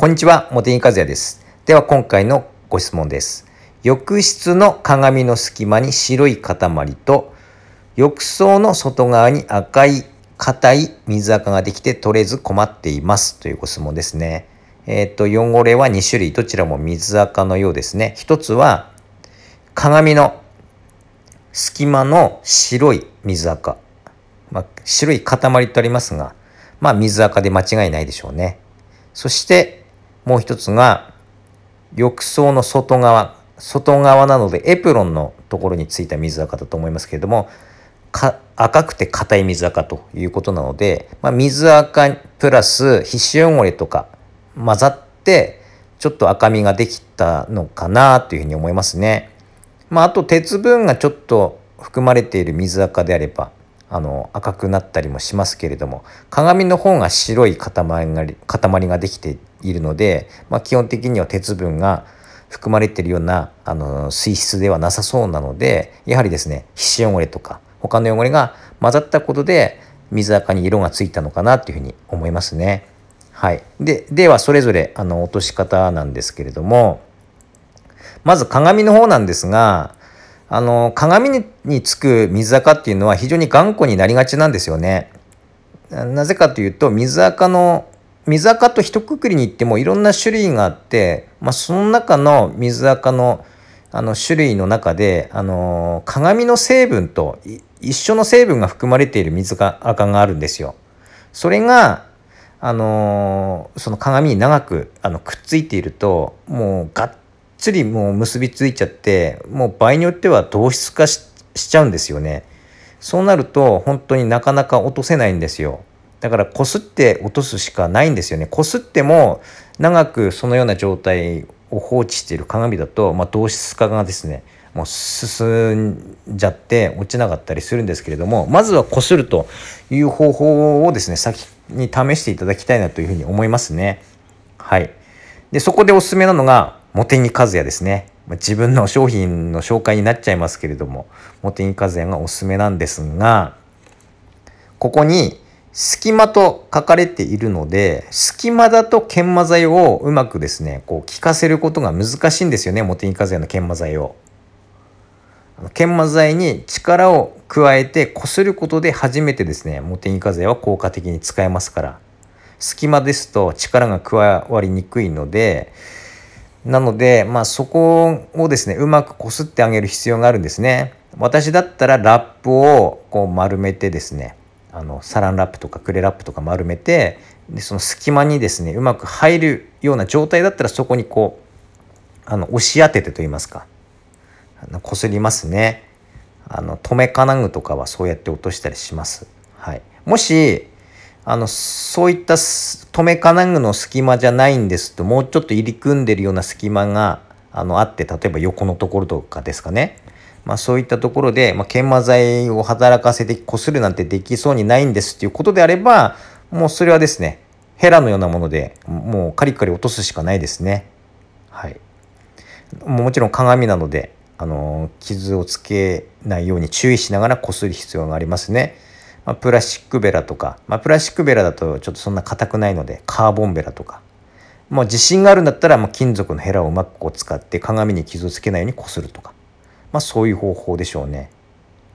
こんにちは、茂木和也です。では今回のご質問です。浴室の鏡の隙間に白い塊と、浴槽の外側に赤い硬い水垢ができて取れず困っていますというご質問ですね。えっ、と、汚れは2種類、どちらも水垢のようですね。一つは鏡の隙間の白い水垢。まあ、白い塊とありますが、まあ水垢で間違いないでしょうね。そしてもう一つが浴槽の外側外側なのでエプロンのところについた水垢だと思いますけれども赤くて硬い水垢ということなので、まあ、水垢プラス皮脂汚れとか混ざってちょっと赤みができたのかなというふうに思いますね。まあ、あと鉄分がちょっと含まれている水垢であればあの赤くなったりもしますけれども鏡の方が白い塊が塊ができているので、まあ、基本的には鉄分が含まれているようなあの水質ではなさそうなのでやはりですね皮脂汚れとか他の汚れが混ざったことで水垢に色がついたのかなというふうに思いますね。はい、でではそれぞれあの落とし方なんですけれどもまず鏡の方なんですがあの鏡につく水垢っていうのは非常に頑固になりがちなんですよね。なぜかというと水垢の水垢と一括りに言ってもいろんな種類があって、まあ、その中の水垢のあの種類の中であの鏡の成分と一緒の成分が含まれている水垢があるんですよ。それがあのその鏡に長くあのくっついているともうがっつりもう結びついちゃってもう場合によっては同質化しちゃうんですよね。そうなると本当になかなか落とせないんですよ。だからこすって落とすしかないんですよね。こすっても長くそのような状態を放置している鏡だと、まあ、同質化がですねもう進んじゃって落ちなかったりするんですけれどもまずはこするという方法をですね先に試していただきたいなというふうに思いますね。はい、でそこでおすすめなのが茂木和也ですね。自分の商品の紹介になっちゃいますけれども茂木和也がおすすめなんですがここに隙間と書かれているので隙間だと研磨剤をうまくですねこう効かせることが難しいんですよね茂木和也の研磨剤を。研磨剤に力を加えてこすることで初めてですね茂木和也は効果的に使えますから隙間ですと力が加わりにくいのでなので、まあ、そこをですねうまくこすってあげる必要があるんですね。私だったらラップをこう丸めてですねあのサランラップとかクレラップとか丸めてでその隙間にですねうまく入るような状態だったらそこにこうあの押し当ててと言いますか。こすりますね。あの留め金具とかはそうやって落としたりします。はい、もしあのそういった留め金具の隙間じゃないんですともうちょっと入り組んでるような隙間があのあって例えば横のところとかですかね、まあ、そういったところで、まあ、研磨剤を働かせてこするなんてできそうにないんですっていうことであればもうそれはですねヘラのようなものでもうカリカリ落とすしかないですね。はい、もちろん鏡なのであの傷をつけないように注意しながらこする必要がありますね。まあ、プラスチックベラとか、まあ、プラスチックベラだとちょっとそんな硬くないのでカーボンベラとかもう自信があるんだったら、まあ、金属のヘラをうまくこう使って鏡に傷をつけないようにこするとか、まあ、そういう方法でしょうね。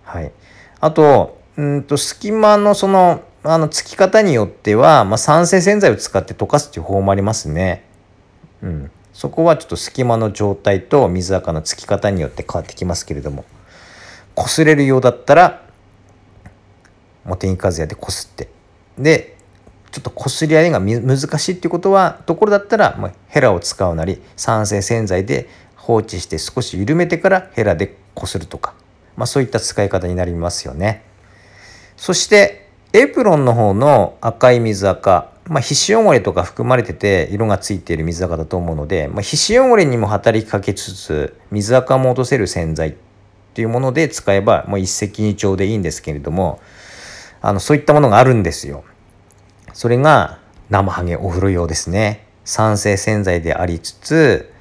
はい、あとうんと隙間のそのあのつき方によっては、まあ、酸性洗剤を使って溶かすっていう方法もありますね。うん、そこはちょっと隙間の状態と水垢のつき方によって変わってきますけれども擦れるようだったら茂木和也でこすってでちょっとこすり合いが難しいっていうことはところだったら、まあ、ヘラを使うなり酸性洗剤で放置して少し緩めてからヘラでこするとか、まあ、そういった使い方になりますよね。そしてエプロンの方の赤い水垢、まあ、皮脂汚れとか含まれてて色がついている水垢だと思うので、まあ、皮脂汚れにも働きかけつつ水垢も落とせる洗剤っていうもので使えばもう一石二鳥でいいんですけれどもあのそういったものがあるんですよ。それが生ハゲお風呂用ですね。酸性洗剤でありつつ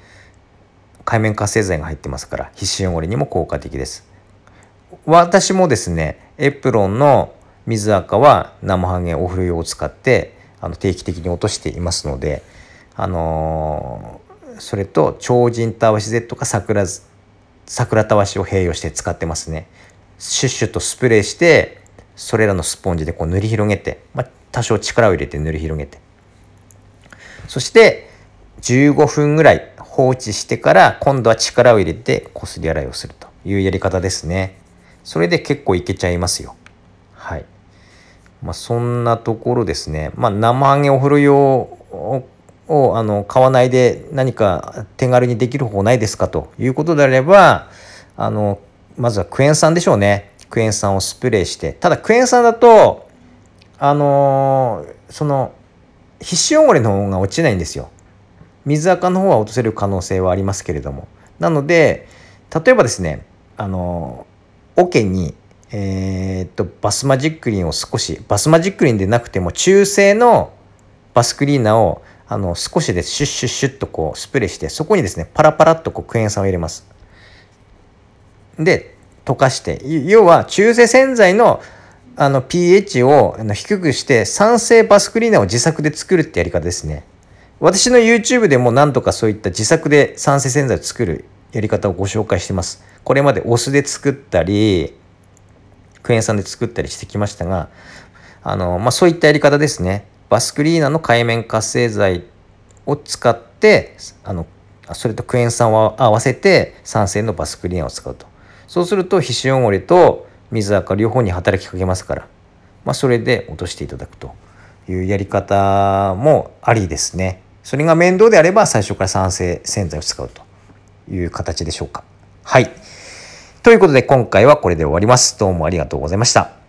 海面活性剤が入ってますから皮脂汚れにも効果的です。私もですねエプロンの水垢は生ハゲお風呂用を使ってあの定期的に落としていますのであのー、それと超人たわし Z か桜桜たわしを併用して使ってますね。シュッシュとスプレーしてそれらのスポンジでこう塗り広げて、まあ、多少力を入れて塗り広げてそして15分ぐらい放置してから今度は力を入れてこすり洗いをするというやり方ですね。それで結構いけちゃいますよ。はい。まあ、そんなところですね。まあ、生揚げお風呂用をあの買わないで何か手軽にできる方法ないですかということであればあのまずはクエン酸でしょうね。クエン酸をスプレーして。ただクエン酸だとあのー、その皮脂汚れの方が落ちないんですよ。水垢の方は落とせる可能性はありますけれども。なので例えばですねあの桶にえー、っとバスマジックリンを少しバスマジックリンでなくても中性のバスクリーナーをあの少しでシュッシュッシュッとこうスプレーしてそこにですねパラパラっとこうクエン酸を入れます。で溶かして要は中性洗剤のあの pH を低くして酸性バスクリーナーを自作で作るってやり方ですね。私の YouTube でも何とかそういった自作で酸性洗剤を作るやり方をご紹介してます。これまでお酢で作ったり、クエン酸で作ったりしてきましたが、あの、まあ、そういったやり方ですね。バスクリーナの界面活性剤を使って、あの、それとクエン酸を合わせて酸性のバスクリーナを使うと。そうすると皮脂汚れと水垢両方に働きかけますから、まあ、それで落としていただくというやり方もありですね。それが面倒であれば最初から酸性洗剤を使うという形でしょうか。はい。ということで今回はこれで終わります。どうもありがとうございました。